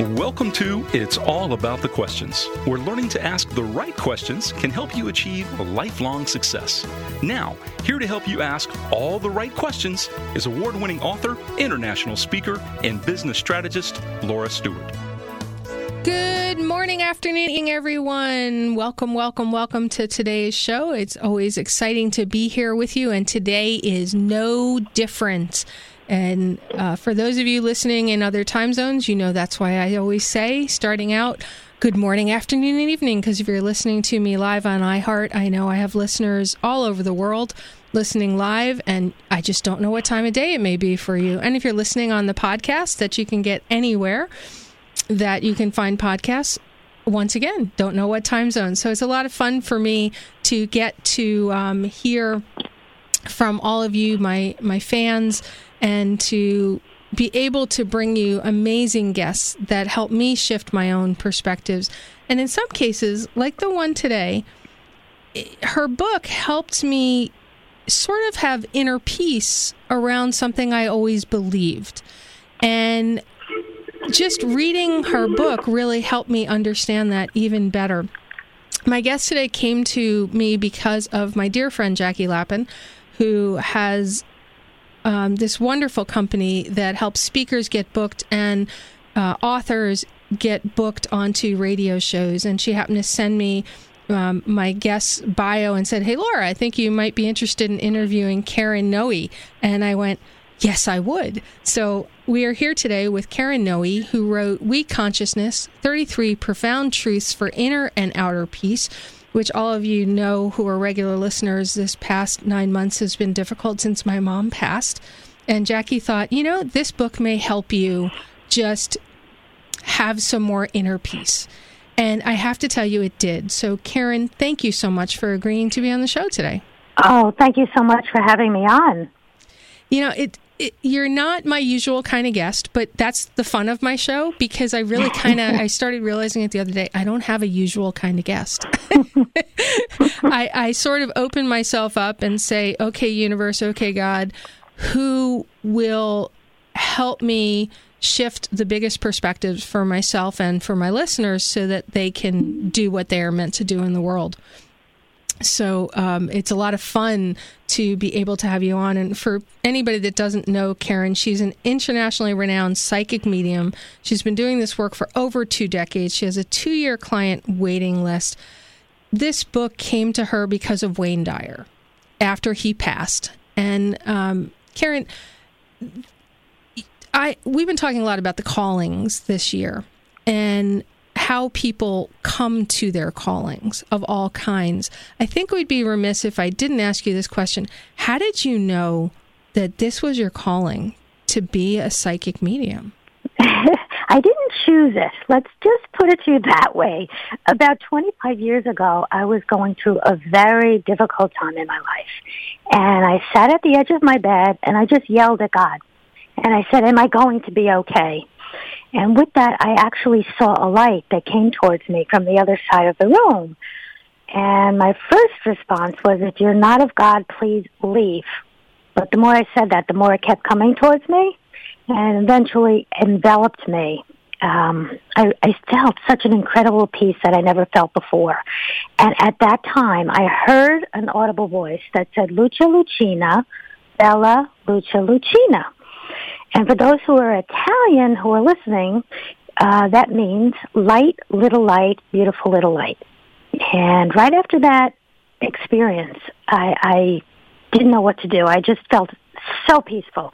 Welcome to It's All About the Questions, where learning to ask the right questions can help you achieve a lifelong success. Now, here to help you ask all the right questions is award winning author, international speaker, and business strategist Laura Stewart. Good morning, afternoon, everyone. Welcome, welcome, welcome to today's show. It's always exciting to be here with you, and today is no different. And uh, for those of you listening in other time zones, you know that's why I always say, starting out, good morning, afternoon, and evening. Because if you're listening to me live on iHeart, I know I have listeners all over the world listening live, and I just don't know what time of day it may be for you. And if you're listening on the podcast that you can get anywhere that you can find podcasts, once again, don't know what time zone. So it's a lot of fun for me to get to um, hear from all of you, my my fans and to be able to bring you amazing guests that help me shift my own perspectives. And in some cases, like the one today, her book helped me sort of have inner peace around something I always believed. And just reading her book really helped me understand that even better. My guest today came to me because of my dear friend Jackie Lapin, who has um, this wonderful company that helps speakers get booked and uh, authors get booked onto radio shows. And she happened to send me um, my guest bio and said, Hey, Laura, I think you might be interested in interviewing Karen Noe. And I went, Yes, I would. So we are here today with Karen Noe, who wrote We Consciousness 33 Profound Truths for Inner and Outer Peace which all of you know who are regular listeners, this past nine months has been difficult since my mom passed. And Jackie thought, you know, this book may help you just have some more inner peace. And I have to tell you, it did. So, Karen, thank you so much for agreeing to be on the show today. Oh, thank you so much for having me on. You know, it it, you're not my usual kind of guest, but that's the fun of my show because I really kind of I started realizing it the other day. I don't have a usual kind of guest. I, I sort of open myself up and say, "Okay, universe, okay, God, who will help me shift the biggest perspectives for myself and for my listeners so that they can do what they are meant to do in the world." So um, it's a lot of fun to be able to have you on. And for anybody that doesn't know Karen, she's an internationally renowned psychic medium. She's been doing this work for over two decades. She has a two year client waiting list. This book came to her because of Wayne Dyer after he passed. And um, Karen, I we've been talking a lot about the callings this year, and how people come to their callings of all kinds. I think we'd be remiss if I didn't ask you this question. How did you know that this was your calling to be a psychic medium? I didn't choose it. Let's just put it to you that way. About 25 years ago, I was going through a very difficult time in my life. And I sat at the edge of my bed and I just yelled at God. And I said, am I going to be okay? And with that, I actually saw a light that came towards me from the other side of the room. And my first response was, if you're not of God, please leave. But the more I said that, the more it kept coming towards me and eventually enveloped me. Um, I, I felt such an incredible peace that I never felt before. And at that time, I heard an audible voice that said, Lucha Lucina, Bella Lucha Lucina. And for those who are Italian who are listening, uh, that means light, little light, beautiful little light. And right after that experience, I, I didn't know what to do. I just felt so peaceful.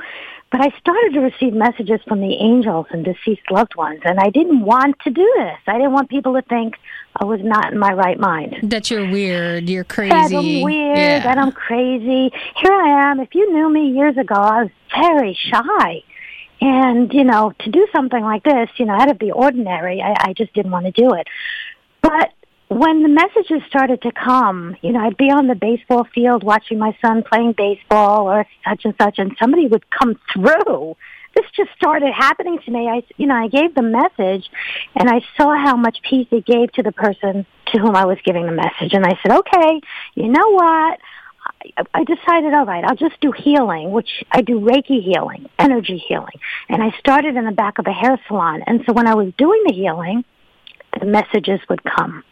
But I started to receive messages from the angels and deceased loved ones, and I didn't want to do this. I didn't want people to think I was not in my right mind. That you're weird, you're crazy. That I'm weird, yeah. that I'm crazy. Here I am. If you knew me years ago, I was very shy. And, you know, to do something like this, you know, out of the ordinary, I, I just didn't want to do it. But when the messages started to come, you know, I'd be on the baseball field watching my son playing baseball or such and such, and somebody would come through. This just started happening to me. I, you know, I gave the message, and I saw how much peace it gave to the person to whom I was giving the message, and I said, okay, you know what? I decided, all right, I'll just do healing, which I do Reiki healing, energy healing. And I started in the back of a hair salon. And so when I was doing the healing, the messages would come.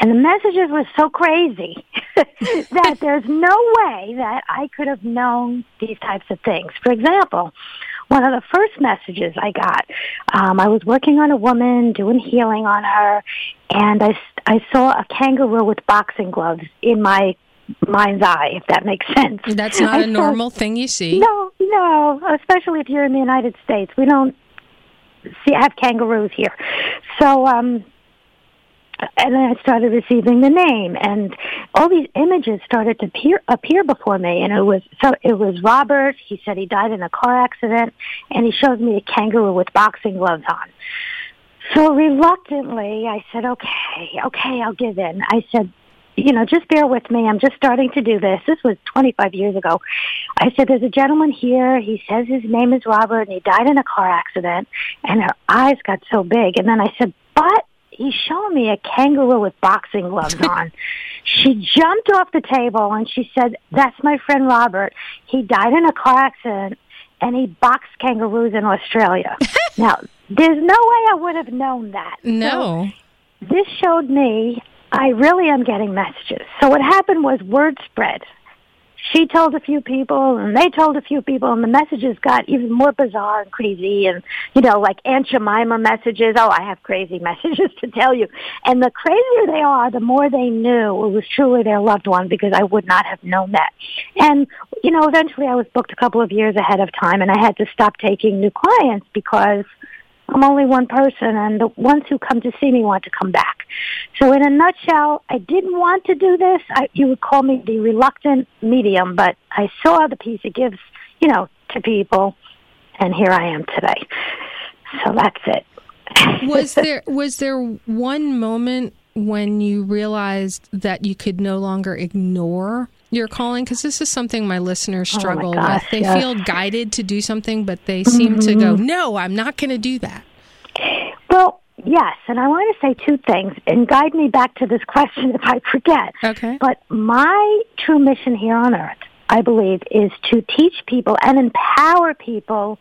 And the messages were so crazy that there's no way that I could have known these types of things. For example, one of the first messages I got, um, I was working on a woman, doing healing on her, and I, I saw a kangaroo with boxing gloves in my mind's eye, if that makes sense. That's not I a normal thing you see. No, no, especially if you're in the United States. We don't see have kangaroos here. So um and then I started receiving the name, and all these images started to appear, appear before me. And it was so it was Robert. He said he died in a car accident, and he showed me a kangaroo with boxing gloves on. So reluctantly, I said, "Okay, okay, I'll give in." I said, "You know, just bear with me. I'm just starting to do this." This was 25 years ago. I said, "There's a gentleman here. He says his name is Robert, and he died in a car accident." And her eyes got so big, and then I said, "But." He's showing me a kangaroo with boxing gloves on. she jumped off the table and she said, "That's my friend Robert. He died in a car accident." And he boxed kangaroos in Australia. now, there's no way I would have known that. No. So this showed me I really am getting messages. So what happened was word spread she told a few people and they told a few people and the messages got even more bizarre and crazy and you know like aunt jemima messages. Oh i have crazy messages to tell you. And the crazier they are the more they knew it was truly their loved one because i would not have known that. And you know eventually i was booked a couple of years ahead of time and i had to stop taking new clients because I'm only one person, and the ones who come to see me want to come back. So, in a nutshell, I didn't want to do this. I, you would call me the reluctant medium, but I saw the piece it gives, you know, to people, and here I am today. So that's it. was there was there one moment when you realized that you could no longer ignore your calling? Because this is something my listeners struggle oh my gosh, with. They yes. feel guided to do something, but they seem mm-hmm. to go, mm-hmm. no, I'm not going to do that. Well, yes. And I want to say two things and guide me back to this question if I forget. Okay. But my true mission here on earth, I believe, is to teach people and empower people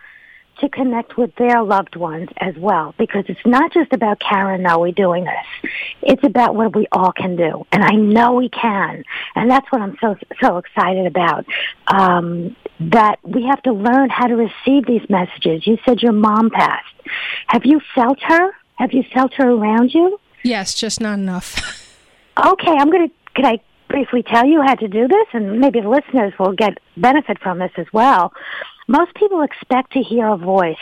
to connect with their loved ones as well because it's not just about Karen and Noe doing this. It's about what we all can do. And I know we can. And that's what I'm so, so excited about. Um, that we have to learn how to receive these messages. You said your mom passed. Have you felt her? Have you felt her around you? Yes, just not enough. okay, I'm going to, could I briefly tell you how to do this? And maybe the listeners will get benefit from this as well. Most people expect to hear a voice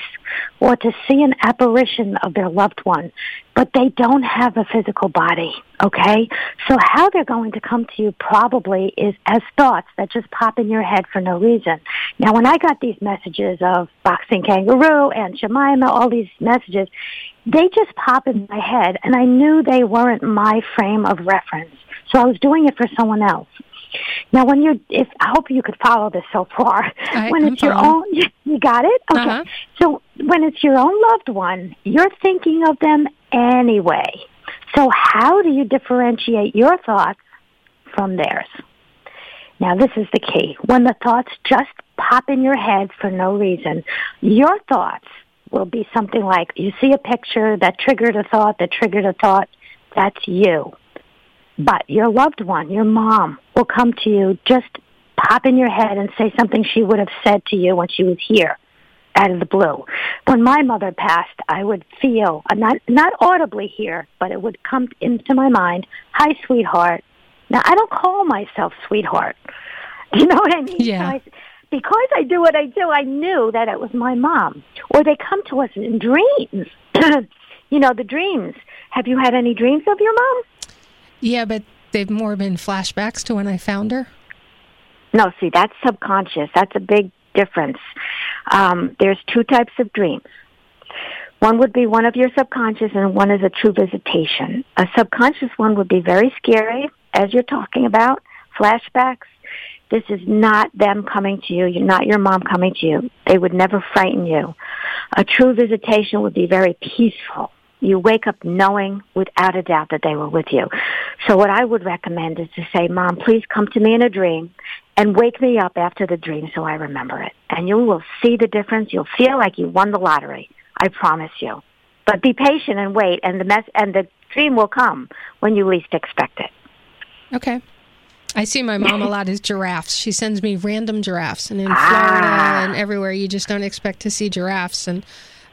or to see an apparition of their loved one, but they don't have a physical body, okay? So how they're going to come to you probably is as thoughts that just pop in your head for no reason. Now, when I got these messages of boxing kangaroo and Jemima, all these messages, they just pop in my head, and I knew they weren't my frame of reference. So I was doing it for someone else. Now, when you're, if I hope you could follow this so far, I, when I'm it's your own, you got it. Okay. Uh-huh. So when it's your own loved one, you're thinking of them anyway. So how do you differentiate your thoughts from theirs? Now, this is the key. When the thoughts just pop in your head for no reason, your thoughts will be something like you see a picture that triggered a thought, that triggered a thought. That's you. But your loved one, your mom, will come to you, just pop in your head and say something she would have said to you when she was here out of the blue. When my mother passed, I would feel, uh, not, not audibly here, but it would come into my mind, hi, sweetheart. Now, I don't call myself sweetheart. Do you know what I mean? Yeah. I, because I do what I do, I knew that it was my mom. Or they come to us in dreams. you know, the dreams. Have you had any dreams of your mom? Yeah, but they've more been flashbacks to when I found her. No, see, that's subconscious. That's a big difference. Um, there's two types of dreams. One would be one of your subconscious, and one is a true visitation. A subconscious one would be very scary, as you're talking about, flashbacks. This is not them coming to you. You're not your mom coming to you. They would never frighten you. A true visitation would be very peaceful You wake up knowing without a doubt that they were with you. So what I would recommend is to say, Mom, please come to me in a dream and wake me up after the dream so I remember it. And you will see the difference. You'll feel like you won the lottery. I promise you. But be patient and wait, and the mess and the dream will come when you least expect it. Okay. I see my mom a lot as giraffes. She sends me random giraffes, and in ah. Florida and everywhere, you just don't expect to see giraffes. And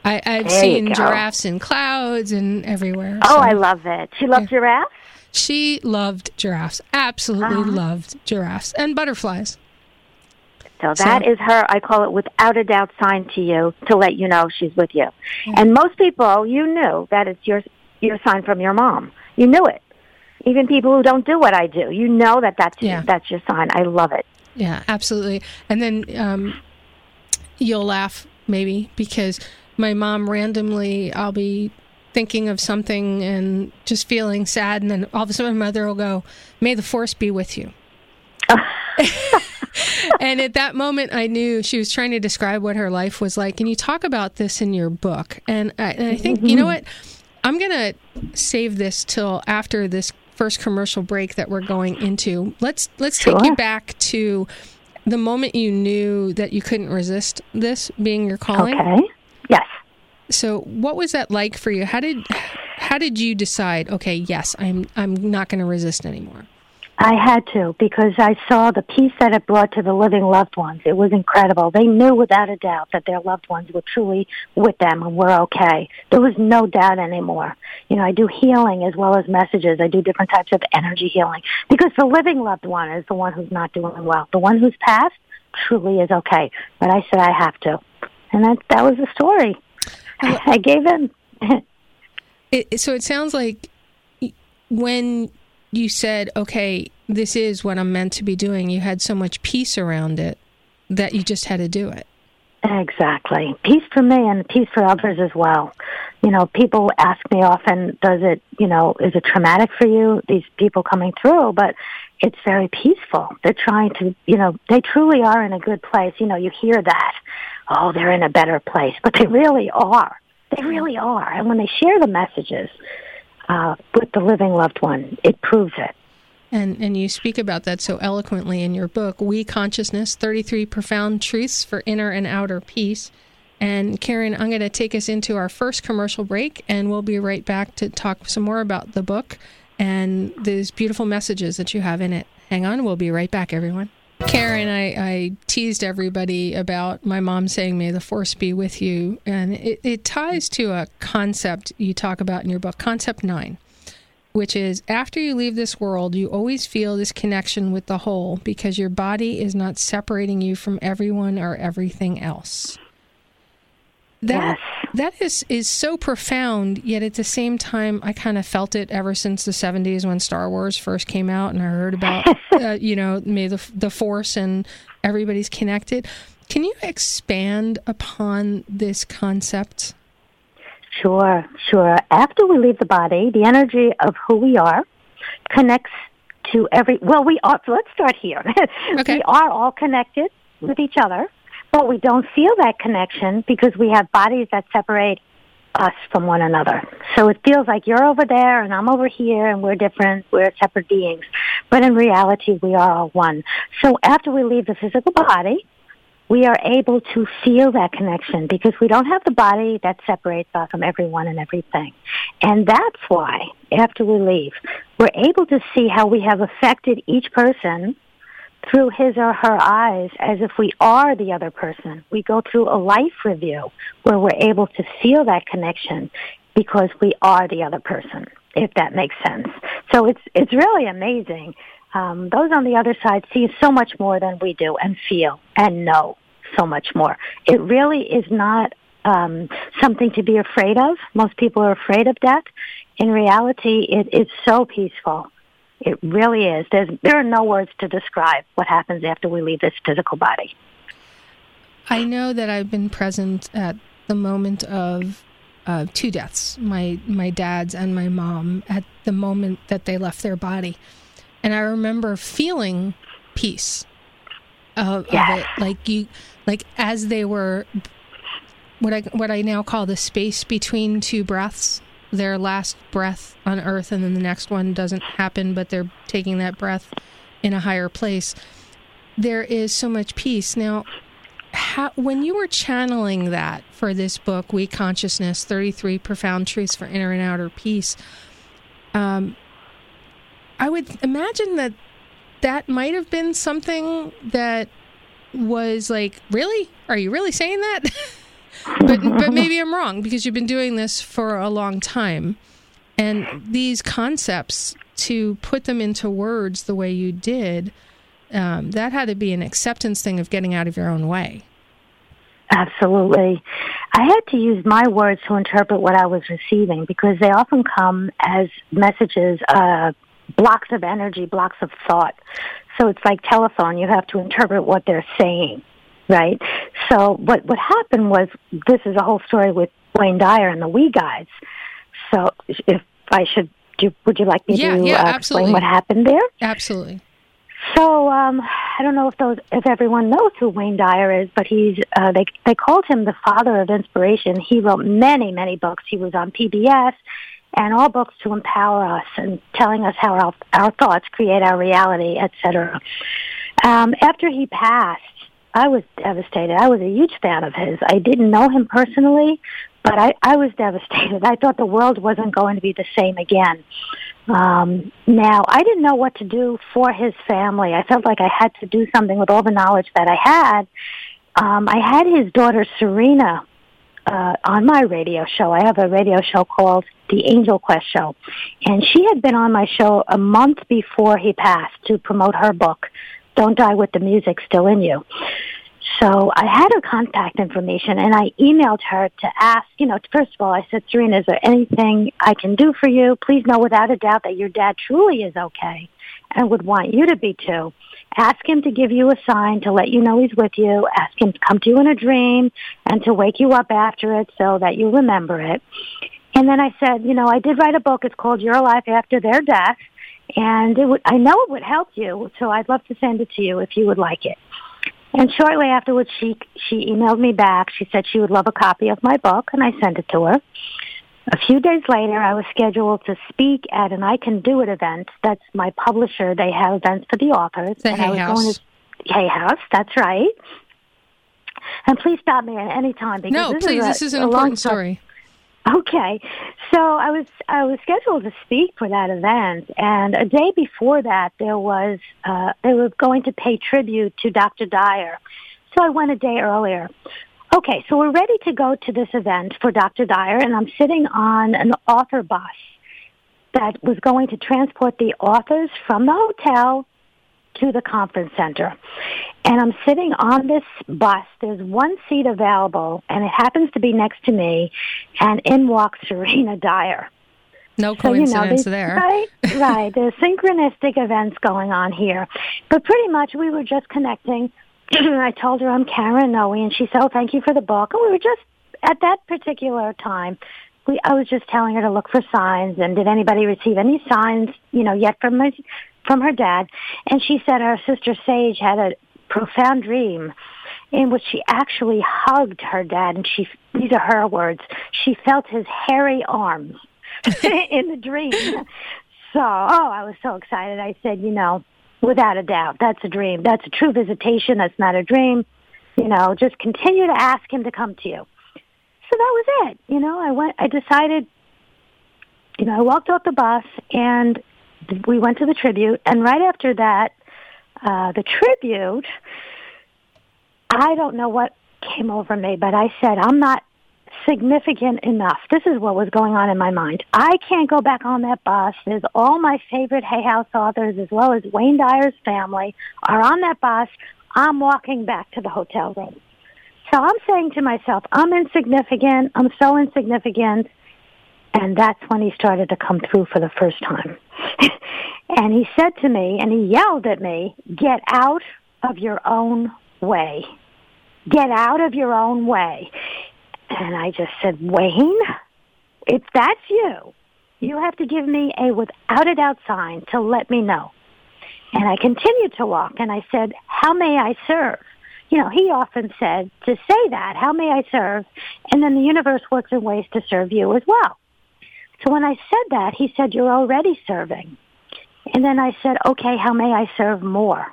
I, have seen giraffes in clouds and everywhere. Oh, so. I love it. She loved yeah. giraffes. She loved giraffes. Absolutely uh-huh. loved giraffes and butterflies. So that so, is her, I call it without a doubt sign to you to let you know she's with you. Yeah. And most people, you knew that it's your, your sign from your mom. You knew it. Even people who don't do what I do, you know that that's, yeah. that's your sign. I love it. Yeah, absolutely. And then um, you'll laugh maybe because my mom randomly, I'll be thinking of something and just feeling sad, and then all of a sudden my mother will go, "May the force be with you." and at that moment, I knew she was trying to describe what her life was like. And you talk about this in your book, and I, and I think mm-hmm. you know what, I'm gonna save this till after this first commercial break that we're going into. Let's let's sure. take you back to the moment you knew that you couldn't resist this being your calling. Okay. Yes. So, what was that like for you? How did how did you decide? Okay, yes, I'm I'm not going to resist anymore. I had to because I saw the peace that it brought to the living loved ones. It was incredible. They knew without a doubt that their loved ones were truly with them and were okay. There was no doubt anymore. You know, I do healing as well as messages. I do different types of energy healing because the living loved one is the one who's not doing well. The one who's passed truly is okay. But I said I have to. And that that was the story. I gave in. it, so it sounds like when you said, okay, this is what I'm meant to be doing, you had so much peace around it that you just had to do it. Exactly. Peace for me and peace for others as well. You know, people ask me often, does it, you know, is it traumatic for you, these people coming through? But it's very peaceful. They're trying to, you know, they truly are in a good place. You know, you hear that oh, they're in a better place, but they really are. They really are. And when they share the messages uh, with the living loved one, it proves it. And, and you speak about that so eloquently in your book, We Consciousness 33 Profound Truths for Inner and Outer Peace. And Karen, I'm going to take us into our first commercial break, and we'll be right back to talk some more about the book and these beautiful messages that you have in it. Hang on, we'll be right back, everyone. Karen, I, I, teased everybody about my mom saying, May the force be with you. And it, it ties to a concept you talk about in your book, Concept Nine, which is after you leave this world, you always feel this connection with the whole because your body is not separating you from everyone or everything else. That yes. that is is so profound, yet at the same time, I kind of felt it ever since the '70s when Star Wars first came out, and I heard about uh, you know, may the the Force and everybody's connected. Can you expand upon this concept? Sure, sure. After we leave the body, the energy of who we are connects to every. Well, we are. so Let's start here. Okay. we are all connected with each other but we don't feel that connection because we have bodies that separate us from one another. So it feels like you're over there and I'm over here and we're different, we're separate beings. But in reality, we are all one. So after we leave the physical body, we are able to feel that connection because we don't have the body that separates us from everyone and everything. And that's why, after we leave, we're able to see how we have affected each person through his or her eyes as if we are the other person. We go through a life review where we're able to feel that connection because we are the other person, if that makes sense. So it's, it's really amazing. Um, those on the other side see so much more than we do and feel and know so much more. It really is not um, something to be afraid of. Most people are afraid of death. In reality, it is so peaceful it really is. There's, there are no words to describe what happens after we leave this physical body. I know that I've been present at the moment of uh, two deaths, my my dad's and my mom, at the moment that they left their body, and I remember feeling peace of, yes. of it, like you, like as they were what I what I now call the space between two breaths their last breath on earth and then the next one doesn't happen, but they're taking that breath in a higher place. There is so much peace. Now, how, when you were channeling that for this book, We Consciousness 33 Profound Truths for Inner and Outer Peace, um, I would imagine that that might have been something that was like, really? Are you really saying that? but but maybe I'm wrong because you've been doing this for a long time, and these concepts to put them into words the way you did, um, that had to be an acceptance thing of getting out of your own way. Absolutely. I had to use my words to interpret what I was receiving because they often come as messages, uh, blocks of energy, blocks of thought. So it's like telephone. You have to interpret what they're saying, right? So what what happened was this is a whole story with Wayne Dyer and the Wee Guys. So if I should, do, would you like me yeah, to yeah, uh, explain what happened there? Absolutely. So um, I don't know if those if everyone knows who Wayne Dyer is, but he's uh, they they called him the father of inspiration. He wrote many many books. He was on PBS and all books to empower us and telling us how our, our thoughts create our reality, etc. Um, after he passed, I was devastated. I was a huge fan of his. I didn't know him personally, but I, I was devastated. I thought the world wasn't going to be the same again. Um, now, I didn't know what to do for his family. I felt like I had to do something with all the knowledge that I had. Um, I had his daughter Serena uh, on my radio show. I have a radio show called The Angel Quest Show. And she had been on my show a month before he passed to promote her book, Don't Die with the Music Still in You. So I had her contact information and I emailed her to ask, you know, first of all, I said, Serena, is there anything I can do for you? Please know without a doubt that your dad truly is okay and would want you to be too. Ask him to give you a sign to let you know he's with you. Ask him to come to you in a dream and to wake you up after it so that you remember it. And then I said, you know, I did write a book. It's called Your Life After Their Death. And it would, I know it would help you, so I'd love to send it to you if you would like it. And shortly afterwards, she she emailed me back. She said she would love a copy of my book, and I sent it to her. A few days later, I was scheduled to speak at an I Can Do It event. That's my publisher. They have events for the authors. The and Hay I was House. going to Hay House. That's right. And please stop me at any time because no, this please. Is a, this is an important story. Okay, so I was I was scheduled to speak for that event, and a day before that, there was uh, they were going to pay tribute to Dr. Dyer, so I went a day earlier. Okay, so we're ready to go to this event for Dr. Dyer, and I'm sitting on an author bus that was going to transport the authors from the hotel to the conference center. And I'm sitting on this bus. There's one seat available, and it happens to be next to me, and in walks Serena Dyer. No coincidence so, you know, there. Right, right. There's synchronistic events going on here. But pretty much we were just connecting. I told her I'm Karen Noe, and she said, oh, thank you for the book. And we were just, at that particular time, we, I was just telling her to look for signs, and did anybody receive any signs, you know, yet from my from her dad, and she said her sister Sage had a profound dream in which she actually hugged her dad, and she these are her words. She felt his hairy arms in the dream. So, oh, I was so excited. I said, you know, without a doubt, that's a dream. That's a true visitation. That's not a dream. You know, just continue to ask him to come to you. So that was it. You know, I went. I decided. You know, I walked off the bus and we went to the tribute, and right after that, uh, the tribute, I don't know what came over me, but I said, I'm not significant enough. This is what was going on in my mind. I can't go back on that bus. There's all my favorite Hay House authors as well as Wayne Dyer's family are on that bus. I'm walking back to the hotel room. So I'm saying to myself, I'm insignificant. I'm so insignificant. And that's when he started to come through for the first time. and he said to me, and he yelled at me, get out of your own way. Get out of your own way. And I just said, Wayne, if that's you, you have to give me a without a doubt sign to let me know. And I continued to walk and I said, how may I serve? You know, he often said to say that, how may I serve? And then the universe works in ways to serve you as well. So when I said that, he said, you're already serving. And then I said, okay, how may I serve more?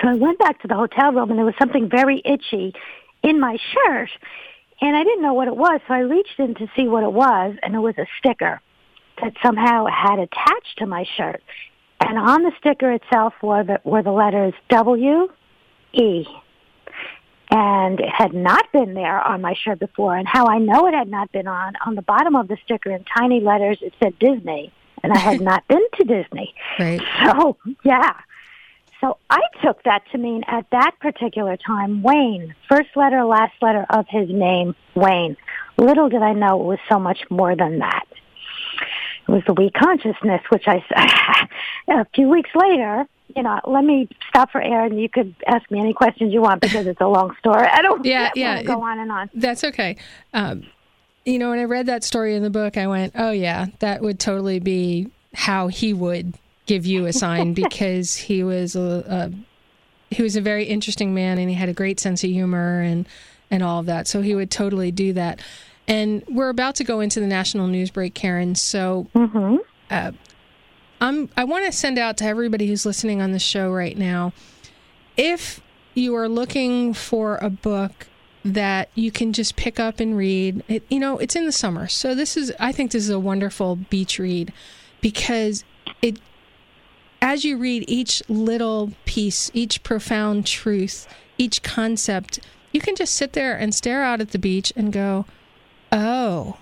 So I went back to the hotel room and there was something very itchy in my shirt. And I didn't know what it was, so I reached in to see what it was, and it was a sticker that somehow had attached to my shirt. And on the sticker itself were the, were the letters W, E. And it had not been there on my shirt before. And how I know it had not been on, on the bottom of the sticker in tiny letters, it said Disney. And I had not been to Disney. Right. So, yeah. So I took that to mean at that particular time, Wayne, first letter, last letter of his name, Wayne. Little did I know it was so much more than that. It was the we consciousness, which I, a few weeks later, you know, let me stop for air and you could ask me any questions you want because it's a long story. I don't yeah, yeah, go on and on. That's okay. Um, you know, when I read that story in the book, I went, oh, yeah, that would totally be how he would give you a sign because he was a, a, he was a very interesting man and he had a great sense of humor and and all of that. So he would totally do that. And we're about to go into the national news break, Karen. So Mm-hmm. uh, I'm I want to send out to everybody who's listening on the show right now. If you are looking for a book that you can just pick up and read, it, you know, it's in the summer, so this is I think this is a wonderful beach read because it as you read each little piece, each profound truth, each concept, you can just sit there and stare out at the beach and go, "Oh,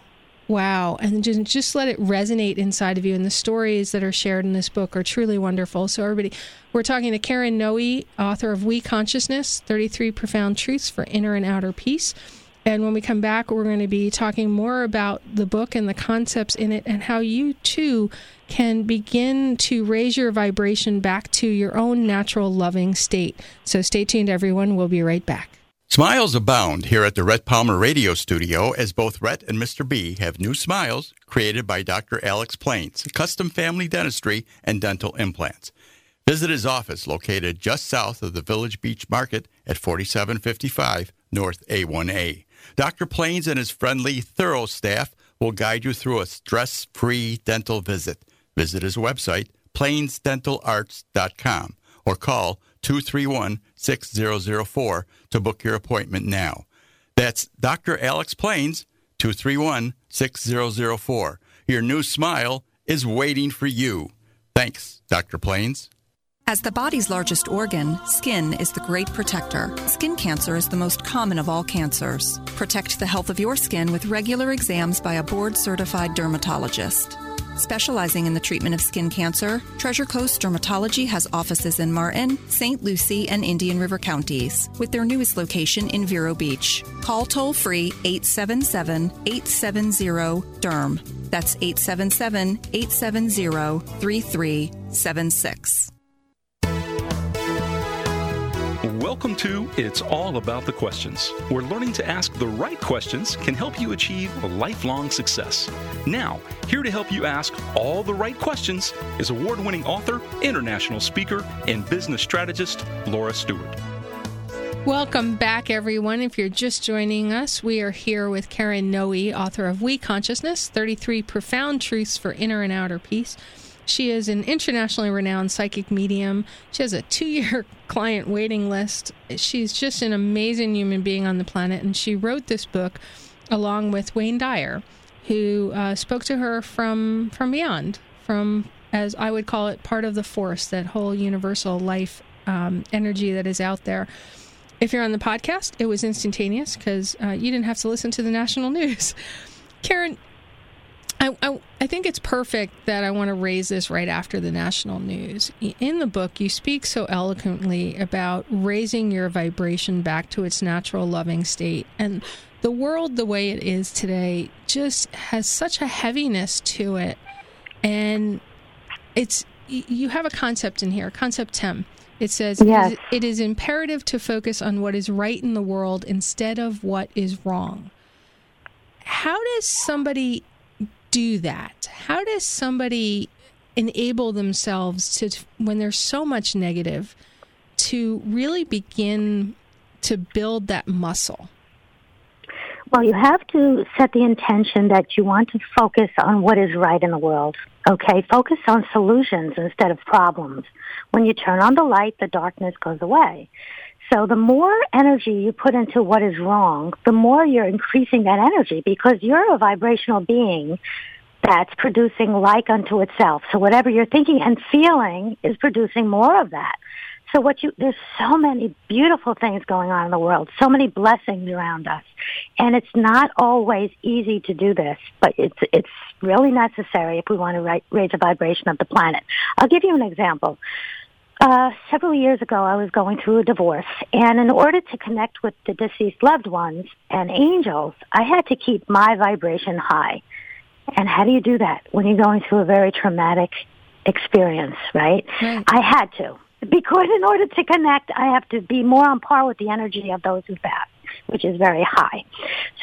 wow." And just just let it resonate inside of you and the stories that are shared in this book are truly wonderful. So everybody, we're talking to Karen Noe, author of We Consciousness: 33 Profound Truths for Inner and Outer Peace. And when we come back, we're going to be talking more about the book and the concepts in it and how you too can begin to raise your vibration back to your own natural loving state. So stay tuned, everyone. We'll be right back. Smiles abound here at the Rhett Palmer Radio Studio as both Rhett and Mr. B have new smiles created by Dr. Alex Plains, custom family dentistry and dental implants. Visit his office located just south of the Village Beach Market at 4755 North A1A. Dr. Plains and his friendly, thorough staff will guide you through a stress free dental visit. Visit his website, plainsdentalarts.com, or call 231 6004 to book your appointment now. That's Dr. Alex Plains, 231 6004. Your new smile is waiting for you. Thanks, Dr. Plains. As the body's largest organ, skin is the great protector. Skin cancer is the most common of all cancers. Protect the health of your skin with regular exams by a board certified dermatologist. Specializing in the treatment of skin cancer, Treasure Coast Dermatology has offices in Martin, St. Lucie, and Indian River counties, with their newest location in Vero Beach. Call toll free 877 870 DERM. That's 877 870 3376. Welcome to It's All About the Questions, where learning to ask the right questions can help you achieve lifelong success. Now, here to help you ask all the right questions is award winning author, international speaker, and business strategist Laura Stewart. Welcome back, everyone. If you're just joining us, we are here with Karen Noe, author of We Consciousness 33 Profound Truths for Inner and Outer Peace. She is an internationally renowned psychic medium. She has a two year client waiting list. She's just an amazing human being on the planet. And she wrote this book along with Wayne Dyer, who uh, spoke to her from, from beyond, from, as I would call it, part of the force, that whole universal life um, energy that is out there. If you're on the podcast, it was instantaneous because uh, you didn't have to listen to the national news. Karen, I, I, I, think it's perfect that I want to raise this right after the national news. In the book, you speak so eloquently about raising your vibration back to its natural loving state. And the world, the way it is today, just has such a heaviness to it. And it's, you have a concept in here, concept 10. It says yes. it, is, it is imperative to focus on what is right in the world instead of what is wrong. How does somebody do that? How does somebody enable themselves to, when there's so much negative, to really begin to build that muscle? Well, you have to set the intention that you want to focus on what is right in the world. Okay, focus on solutions instead of problems. When you turn on the light, the darkness goes away. So the more energy you put into what is wrong, the more you're increasing that energy because you're a vibrational being that's producing like unto itself. So whatever you're thinking and feeling is producing more of that. So what you, there's so many beautiful things going on in the world, so many blessings around us. And it's not always easy to do this, but it's, it's really necessary if we want to raise the vibration of the planet. I'll give you an example. Uh, several years ago, I was going through a divorce, and in order to connect with the deceased loved ones and angels, I had to keep my vibration high. And how do you do that when you're going through a very traumatic experience, right? right? I had to. Because in order to connect, I have to be more on par with the energy of those who passed, which is very high.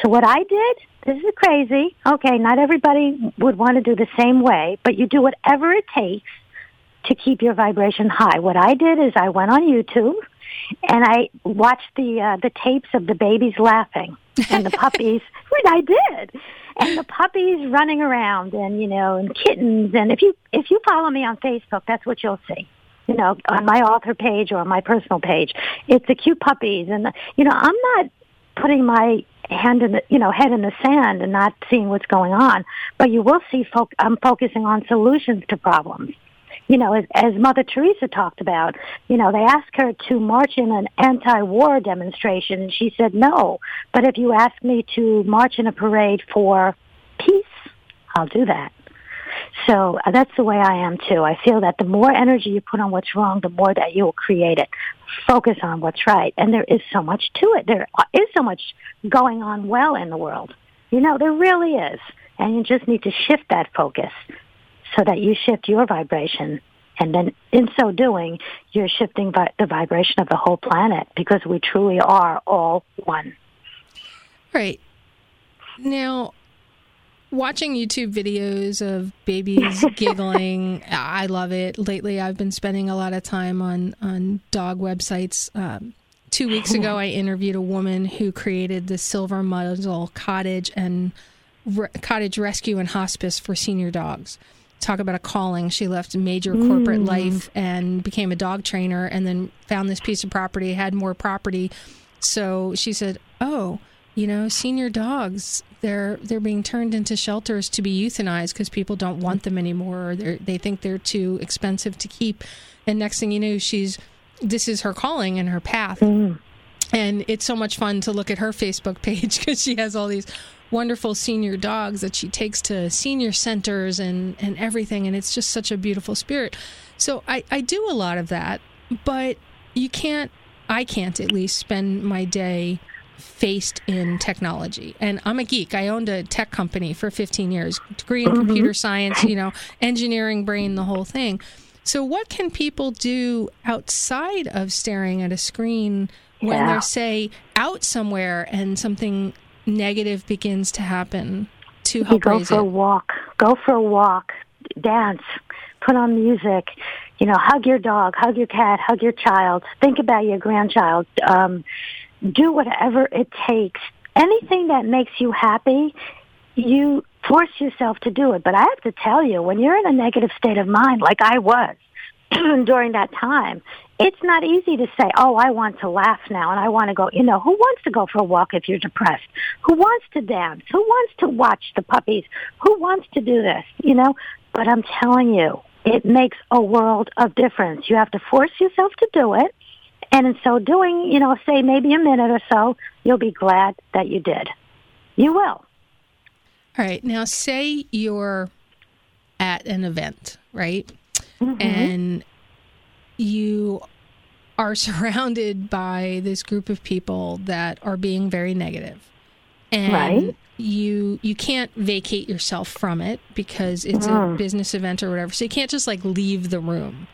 So what I did, this is crazy. Okay, not everybody would want to do the same way, but you do whatever it takes to keep your vibration high. What I did is I went on YouTube and I watched the uh, the tapes of the babies laughing and the puppies. What I did, and the puppies running around, and you know, and kittens. And if you if you follow me on Facebook, that's what you'll see. You know, on my author page or my personal page, it's the cute puppies, and the, you know, I'm not putting my hand in the you know head in the sand and not seeing what's going on, but you will see. Fo- I'm focusing on solutions to problems you know, as, as Mother Teresa talked about, you know, they asked her to march in an anti-war demonstration, and she said no. But if you ask me to march in a parade for peace, I'll do that. So uh, that's the way I am too. I feel that the more energy you put on what's wrong, the more that you will create it. Focus on what's right. And there is so much to it. There is so much going on well in the world. You know, there really is. And you just need to shift that focus so that you shift your vibration. And then in so doing, you're shifting vi- the vibration of the whole planet because we truly are all one. Right. Now, watching YouTube videos of babies giggling, I love it. Lately, I've been spending a lot of time on, on dog websites. Um, two weeks ago, I interviewed a woman who created the Silver Muzzle Cottage and re- Cottage Rescue and Hospice for senior dogs talk about a calling. She left major corporate mm. life and became a dog trainer and then found this piece of property, had more property. So she said, "Oh, you know, senior dogs, they're they're being turned into shelters to be euthanized because people don't want them anymore or they think they're too expensive to keep." And next thing you know, she's this is her calling and her path. Mm. And it's so much fun to look at her Facebook page because she has all these wonderful senior dogs that she takes to senior centers and, and everything. And it's just such a beautiful spirit. So I, I do a lot of that, but you can't, I can't at least spend my day faced in technology. And I'm a geek. I owned a tech company for 15 years, degree in mm-hmm. computer science, you know, engineering brain, the whole thing. So, what can people do outside of staring at a screen when yeah. they're, say, out somewhere and something negative begins to happen to help you go for it? a walk. Go for a walk. Dance. Put on music. You know hug your dog. Hug your cat. Hug your child. Think about your grandchild. Um do whatever it takes. Anything that makes you happy you force yourself to do it. But i have to tell you when you're in a negative state of mind like i was during that time it's not easy to say, oh, I want to laugh now and I want to go, you know, who wants to go for a walk if you're depressed? Who wants to dance? Who wants to watch the puppies? Who wants to do this? You know, but I'm telling you, it makes a world of difference. You have to force yourself to do it. And in so doing, you know, say maybe a minute or so, you'll be glad that you did. You will. All right. Now, say you're at an event, right? Mm-hmm. And you are surrounded by this group of people that are being very negative. And right. you you can't vacate yourself from it because it's mm. a business event or whatever. So you can't just like leave the room.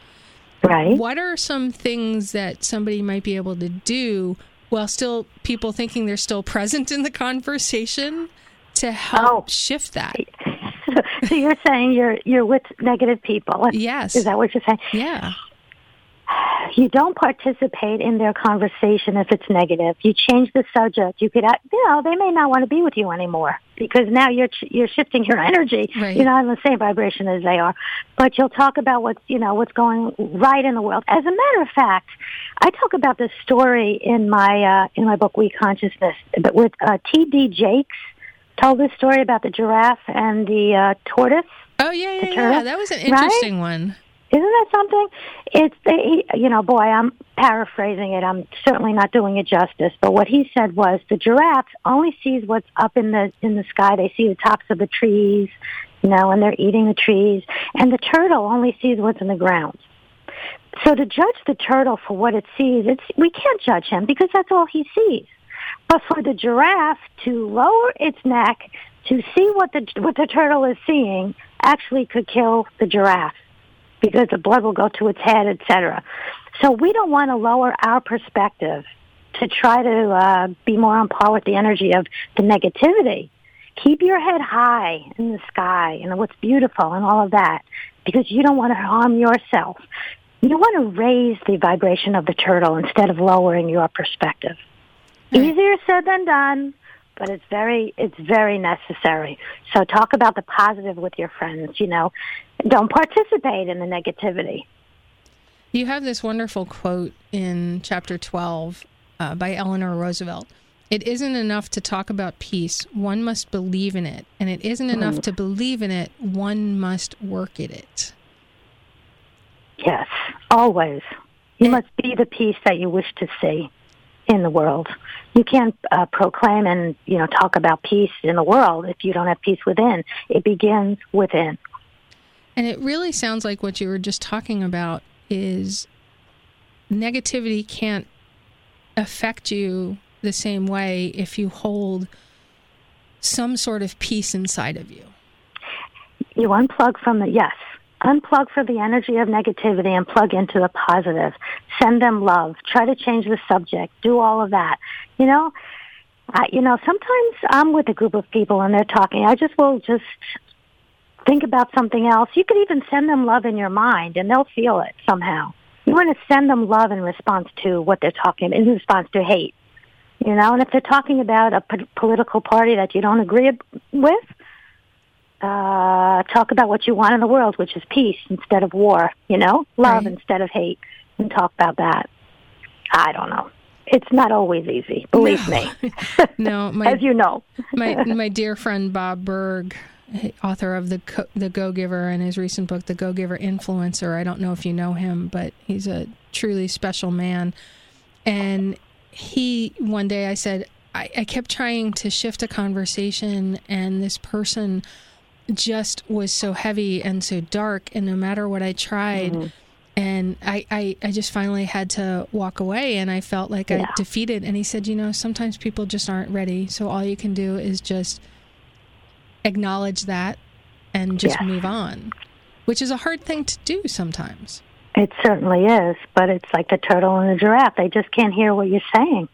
Right. What are some things that somebody might be able to do while still people thinking they're still present in the conversation to help oh. shift that? So you're saying you're you're with negative people. Yes. Is that what you're saying? Yeah You don't participate in their conversation if it's negative. You change the subject. You could, you know, they may not want to be with you anymore because now you're you're shifting your energy. Right. You're not in the same vibration as they are. But you'll talk about what's you know what's going right in the world. As a matter of fact, I talk about this story in my uh, in my book We Consciousness, but with uh, T.D. Jakes told this story about the giraffe and the uh, tortoise. Oh yeah, yeah, yeah. That was an right? interesting one. Isn't that something? It's the, you know, boy, I'm paraphrasing it. I'm certainly not doing it justice. But what he said was the giraffe only sees what's up in the in the sky. They see the tops of the trees, you know, and they're eating the trees. And the turtle only sees what's in the ground. So to judge the turtle for what it sees, it's we can't judge him because that's all he sees. But for the giraffe to lower its neck to see what the what the turtle is seeing actually could kill the giraffe because the blood will go to its head, etc. So we don't want to lower our perspective to try to uh, be more on par with the energy of the negativity. Keep your head high in the sky and what's beautiful and all of that because you don't want to harm yourself. You want to raise the vibration of the turtle instead of lowering your perspective. Easier said than done, but it's very it's very necessary. So talk about the positive with your friends, you know. Don't participate in the negativity. You have this wonderful quote in chapter 12 uh, by Eleanor Roosevelt. It isn't enough to talk about peace. One must believe in it. And it isn't enough to believe in it. One must work at it. Yes, always. You must be the peace that you wish to see in the world. You can't uh, proclaim and you know talk about peace in the world if you don't have peace within. It begins within. And it really sounds like what you were just talking about is negativity can't affect you the same way if you hold some sort of peace inside of you. You unplug from the yes. Unplug from the energy of negativity and plug into the positive. Send them love. Try to change the subject. Do all of that. You know, I, you know, sometimes I'm with a group of people and they're talking. I just will just think about something else. You could even send them love in your mind and they'll feel it somehow. You want to send them love in response to what they're talking, in response to hate. You know, and if they're talking about a po- political party that you don't agree with, uh, talk about what you want in the world, which is peace instead of war, you know, love Right. instead of hate, and talk about that. I don't know. It's not always easy, believe me, No, my as you know. my my dear friend Bob Burg, author of the Co- the Go Giver and his recent book, The Go Giver Influencer. I don't know if you know him, but he's a truly special man. And he one day I said I, I kept trying to shift a conversation, and this person just was so heavy and so dark, and no matter what I tried. Mm-hmm. And I, I, I just finally had to walk away and I felt like I defeated. And he said, You know, sometimes people just aren't ready. So all you can do is just acknowledge that and just Yes. move on, which is a hard thing to do sometimes. It certainly is, but it's like the turtle and the giraffe. They just can't hear what you're saying.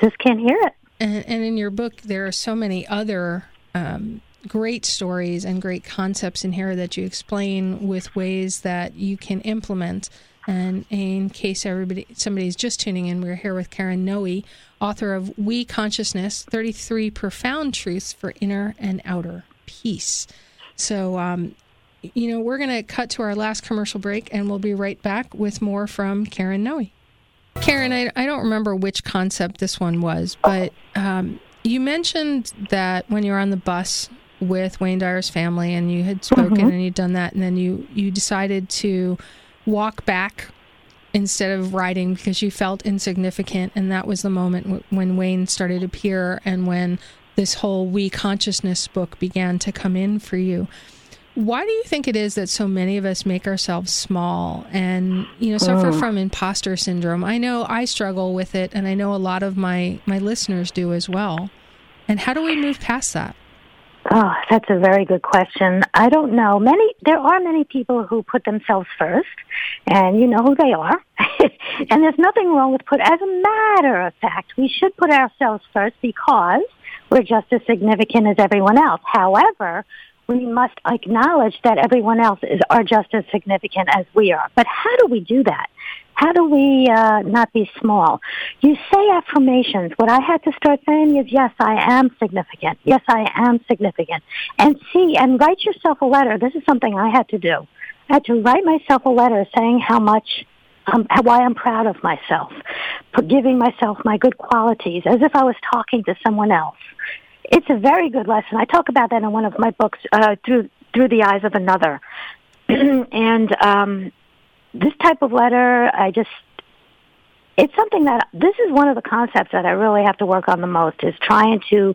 Just can't hear it. And, and in your book, there are so many other um, great stories and great concepts in here that you explain with ways that you can implement. And in case everybody somebody's just tuning in, we're here with Karen Noe, author of We Consciousness: Thirty Three Profound Truths for Inner and Outer Peace. So, um, you know, we're going to cut to our last commercial break, and we'll be right back with more from Karen Noe. Karen, I, I don't remember which concept this one was, but um, you mentioned that when you're on the bus with Wayne Dyer's family and you had spoken mm-hmm. and you'd done that, and then you, you decided to walk back instead of riding because you felt insignificant. And that was the moment w- when Wayne started to appear and when this whole We Consciousness book began to come in for you. Why do you think it is that so many of us make ourselves small and you know suffer mm. from imposter syndrome? I know I struggle with it and I know a lot of my my listeners do as well. And how do we move past that? Oh, that's a very good question. I don't know. Many there are many people who put themselves first, and you know who they are. and there's nothing wrong with put. As a matter of fact, we should put ourselves first because we're just as significant as everyone else. However, we must acknowledge that everyone else is are just as significant as we are. But how do we do that? How do we uh, not be small? You say affirmations. What I had to start saying is, yes, I am significant. Yes, I am significant. And see, and write yourself a letter. This is something I had to do. I had to write myself a letter saying how much, um, why I'm proud of myself, for giving myself my good qualities, as if I was talking to someone else. It's a very good lesson. I talk about that in one of my books, uh, through through the eyes of another. and um, this type of letter, I just, it's something that, this is one of the concepts that I really have to work on the most is trying to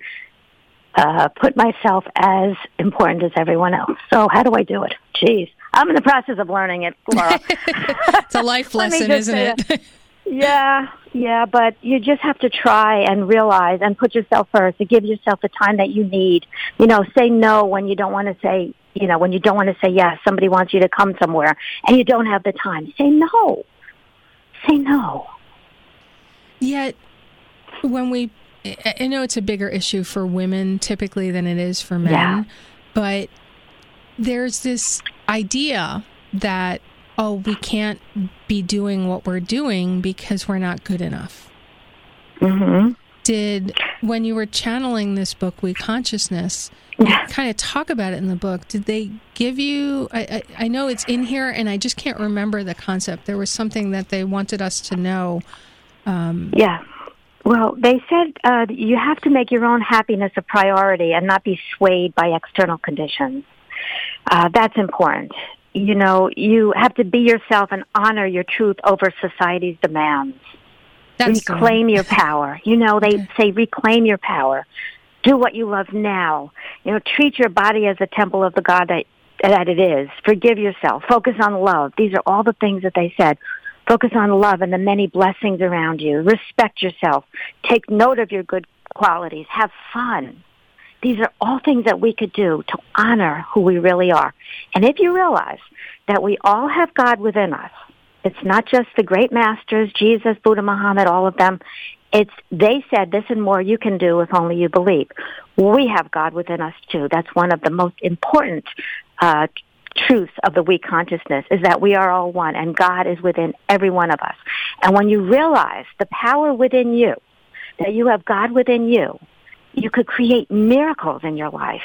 uh, put myself as important as everyone else. So how do I do it? Jeez. I'm in the process of learning it, Laura. it's a life lesson, isn't it? yeah, yeah, but you just have to try and realize and put yourself first and give yourself the time that you need. You know, say no when you don't want to say you know, when you don't want to say yes, somebody wants you to come somewhere and you don't have the time, say no. Say no. Yet, when we, I know it's a bigger issue for women typically than it is for men, yeah. but there's this idea that, oh, we can't be doing what we're doing because we're not good enough. Mm-hmm. Did, when you were channeling this book, We Consciousness, yeah. kind of talk about it in the book. Did they give you? I, I, I know it's in here, and I just can't remember the concept. There was something that they wanted us to know. Um, yeah. Well, they said uh, you have to make your own happiness a priority and not be swayed by external conditions. Uh, that's important. You know, you have to be yourself and honor your truth over society's demands. That's reclaim your power. You know, they say reclaim your power do what you love now. You know, treat your body as a temple of the God that that it is. Forgive yourself. Focus on love. These are all the things that they said. Focus on love and the many blessings around you. Respect yourself. Take note of your good qualities. Have fun. These are all things that we could do to honor who we really are. And if you realize that we all have God within us, it's not just the great masters, Jesus, Buddha, Muhammad, all of them. It's they said this and more you can do if only you believe. We have God within us too. That's one of the most important uh, truths of the we consciousness is that we are all one and God is within every one of us. And when you realize the power within you, that you have God within you, you could create miracles in your life.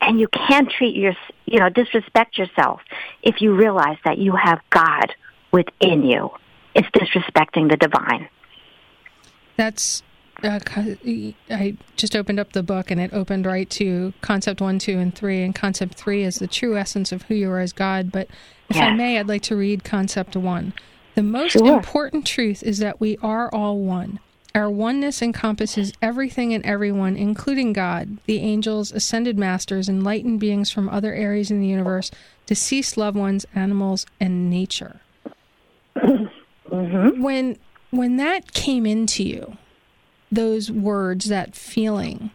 And you can't treat your, you know, disrespect yourself if you realize that you have God within you. It's disrespecting the divine. That's uh, I just opened up the book and it opened right to concept one, two, and three. And concept three is the true essence of who you are as God. But if I may, I'd like to read concept one. The most sure. important truth is that we are all one. Our oneness encompasses everything and everyone, including God, the angels, ascended masters, enlightened beings from other areas in the universe, deceased loved ones, animals, and nature. Mm-hmm. When when that came into you, those words, that feeling,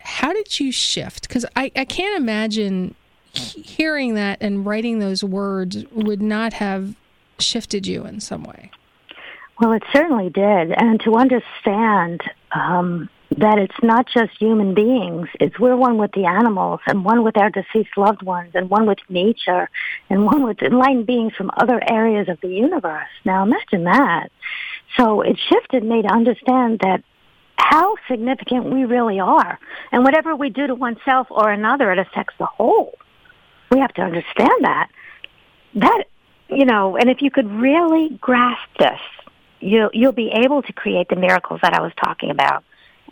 how did you shift? Because I, I can't imagine hearing that and writing those words would not have shifted you in some way. Well, it certainly did. And to understand um, that it's not just human beings, it's we're one with the animals and one with our deceased loved ones and one with nature and one with enlightened beings from other areas of the universe. Now imagine that. So it shifted me to understand that how significant we really are. And whatever we do to oneself or another, it affects the whole. We have to understand that. That, you know, and if you could really grasp this, you, you'll be able to create the miracles that I was talking about.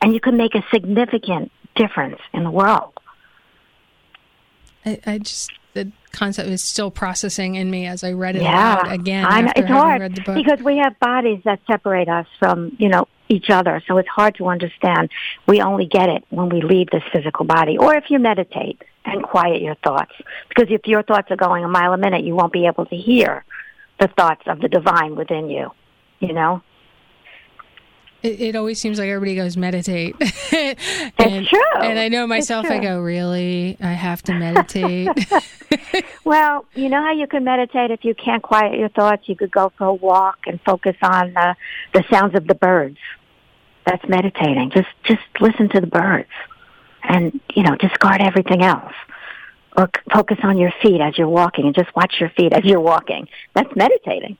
And you can make a significant difference in the world. I, I just the concept is still processing in me as I read it yeah, out again. I know. it's hard because we have bodies that separate us from you know each other, so it's hard to understand. We only get it when we leave this physical body, or if you meditate and quiet your thoughts. Because if your thoughts are going a mile a minute, you won't be able to hear the thoughts of the divine within you. You know. It, it, always seems like everybody goes meditate. and, it's true. And I know myself, I go, really? I have to meditate? well, you know how you can meditate if you can't quiet your thoughts? You could go for a walk and focus on the, the sounds of the birds. That's meditating. Just, just listen to the birds and, you know, discard everything else. Or focus on your feet as you're walking and just watch your feet as you're walking. That's meditating.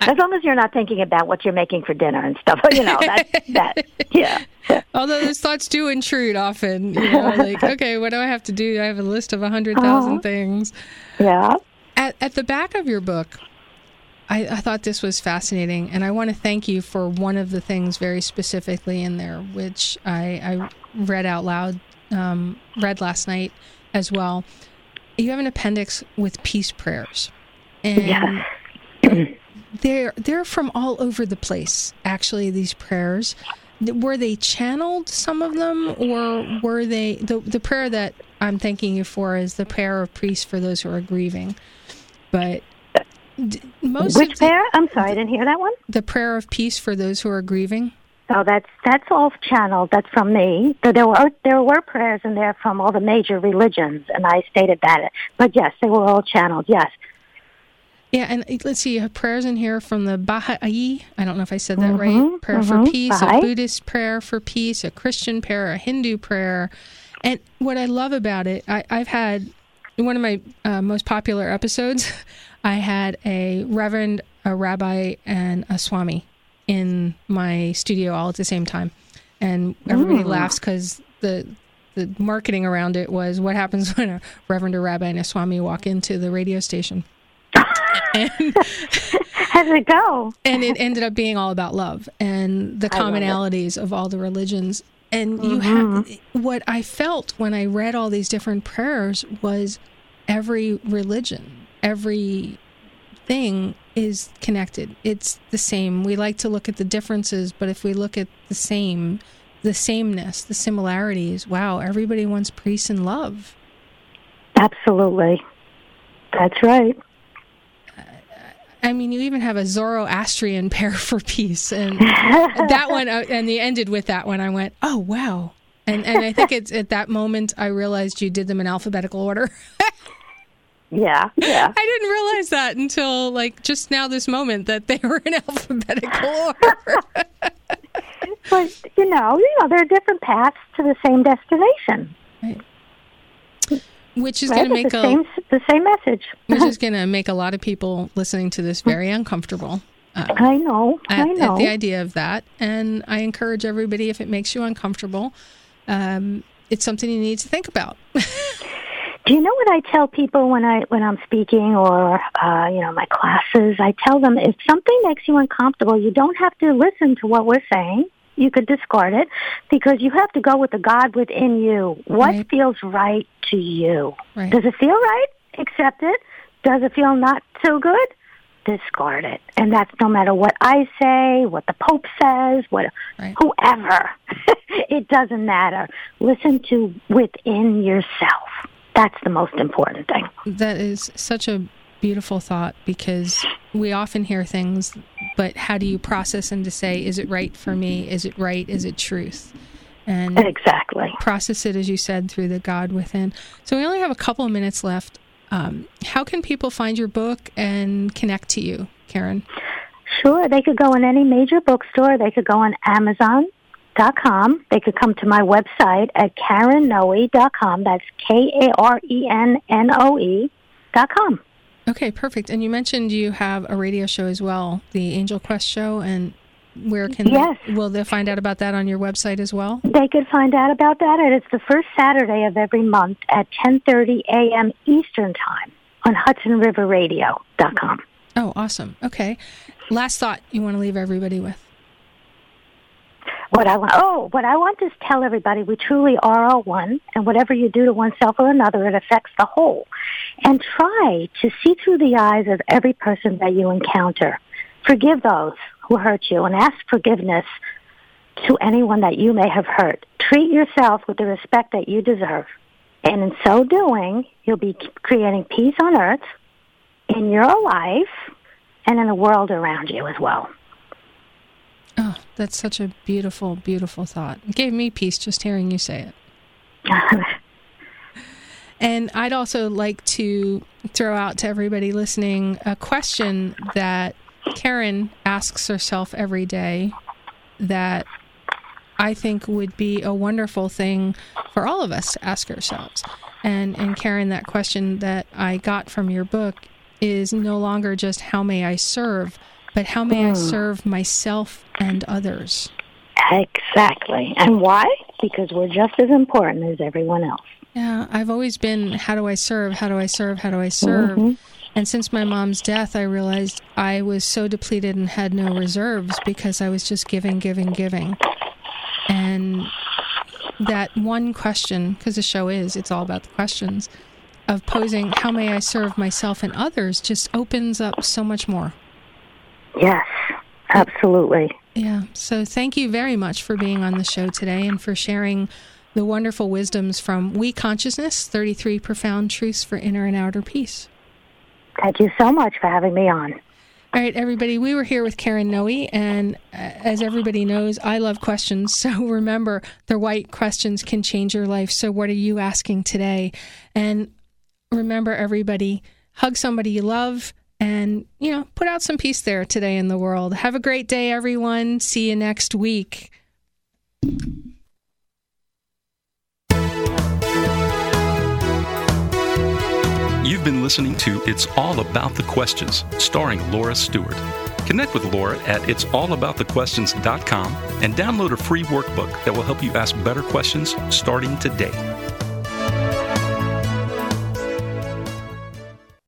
As long as you're not thinking about what you're making for dinner and stuff, you know, that, that yeah. Although those thoughts do intrude often, you know, like, okay, what do I have to do? I have a list of 100,000 Uh-huh. things. Yeah. At, at the back of your book, I, I thought this was fascinating, and I want to thank you for one of the things very specifically in there, which I, I read out loud, um, read last night as well. You have an appendix with peace prayers, and Yes. they're they're from all over the place. Actually, these prayers were they channeled some of them, or were they the the prayer that I'm thanking you for is the prayer of priests for those who are grieving, but. d- Most Which the, pair? I'm sorry, I didn't hear that one. the prayer of peace for those who are grieving. Oh, that's that's all channeled. That's from me. But there were there were prayers in there from all the major religions, and I stated that. But yes, they were all channeled. Yes. Yeah, and let's see, you have prayers in here from the Baha'i. I don't know if I said that Mhm, right. Prayer for mhm, peace, Baha'i. a Buddhist prayer for peace, a Christian prayer, a Hindu prayer. And what I love about it, I, I've had one of my uh, most popular episodes, I had a reverend, a rabbi, and a swami in my studio all at the same time. And everybody Mm. laughs because the the marketing around it was what happens when a reverend, a rabbi, and a swami walk into the radio station. And How did it go? and it ended up being all about love and the I love it. commonalities of all the religions and you have mm-hmm. what i felt when i read all these different prayers was every religion every thing is connected it's the same we like to look at the differences but if we look at the same the sameness the similarities wow everybody wants peace and love Absolutely. That's right. I mean, you even have a Zoroastrian pair for peace, and that one, uh, and they ended with that one. I went, oh wow, and and I think it's at that moment I realized you did them in alphabetical order. Yeah. Yeah. I didn't realize that until like just now, this moment, that they were in alphabetical order. But you know, you know, there are different paths to the same destination. Which is Right? going to make the a same the same message. which is going to make a lot of people listening to this very uncomfortable. Uh, I know. I at, know. at the idea of that. And I encourage everybody, if it makes you uncomfortable, um, it's something you need to think about. Do you know what I tell people when I when I'm speaking or uh, you know my classes? I tell them if something makes you uncomfortable, you don't have to listen to what we're saying. You could discard it because you have to go with the God within you. What Right. feels right to you? Right. Does it feel right? Accept it. Does it feel not so good? Discard it. And that's no matter what I say, what the Pope says, what Right. whoever. it doesn't matter. Listen to within yourself. That's the most important thing. That is such a beautiful thought because we often hear things, but how do you process and to say, is it right for me? Is it right? Is it truth? And Exactly. process it, as you said, through the God within. So we only have a couple of minutes left. Um, how can people find your book and connect to you, Karen? Sure, they could go in any major bookstore. They could go on Amazon.com. They could come to my website at KarenNoe.com. That's K A R E N N O E dot com. Okay, perfect. And you mentioned you have a radio show as well, the Angel Quest show, and where can Yes. they, will they find out about that on your website as well? They could find out about that, and it's the first Saturday of every month at 10:30 a.m. Eastern Time on HudsonRiverRadio.com. Oh, awesome. Okay. Last thought you want to leave everybody with. What I want, oh, what I want to tell everybody, we truly are all one, and whatever you do to oneself or another, it affects the whole. And try to see through the eyes of every person that you encounter. Forgive those who hurt you, and ask forgiveness to anyone that you may have hurt. Treat yourself with the respect that you deserve, and in so doing, you'll be creating peace on earth, in your life, and in the world around you as well. That's such a beautiful, beautiful thought. It gave me peace just hearing you say it. And I'd also like to throw out to everybody listening a question that Karen asks herself every day that I think would be a wonderful thing for all of us to ask ourselves. And and Karen, that question that I got from your book is no longer just how may I serve, but how may I serve myself and others? Exactly. And why? Because we're just as important as everyone else. Yeah, I've always been how do I serve? How do I serve? How do I serve? Mm-hmm. And since my mom's death, I realized I was so depleted and had no reserves because I was just giving, giving, giving. And that one question, because the show is, it's all about the questions of posing, how may I serve myself and others, just opens up so much more. Yes, absolutely. Yeah. So thank you very much for being on the show today and for sharing the wonderful wisdoms from We Consciousness 33 Profound Truths for Inner and Outer Peace. Thank you so much for having me on. All right, everybody, we were here with Karen Noe, and uh, as everybody knows, I love questions. So remember, the right questions can change your life. So, what are you asking today? And remember, everybody, hug somebody you love and, you know, put out some peace there today in the world. Have a great day, everyone. See you next week. You've been listening to It's All About the Questions, starring Laura Stewart. Connect with Laura at it'sallaboutthequestions.com and download a free workbook that will help you ask better questions starting today.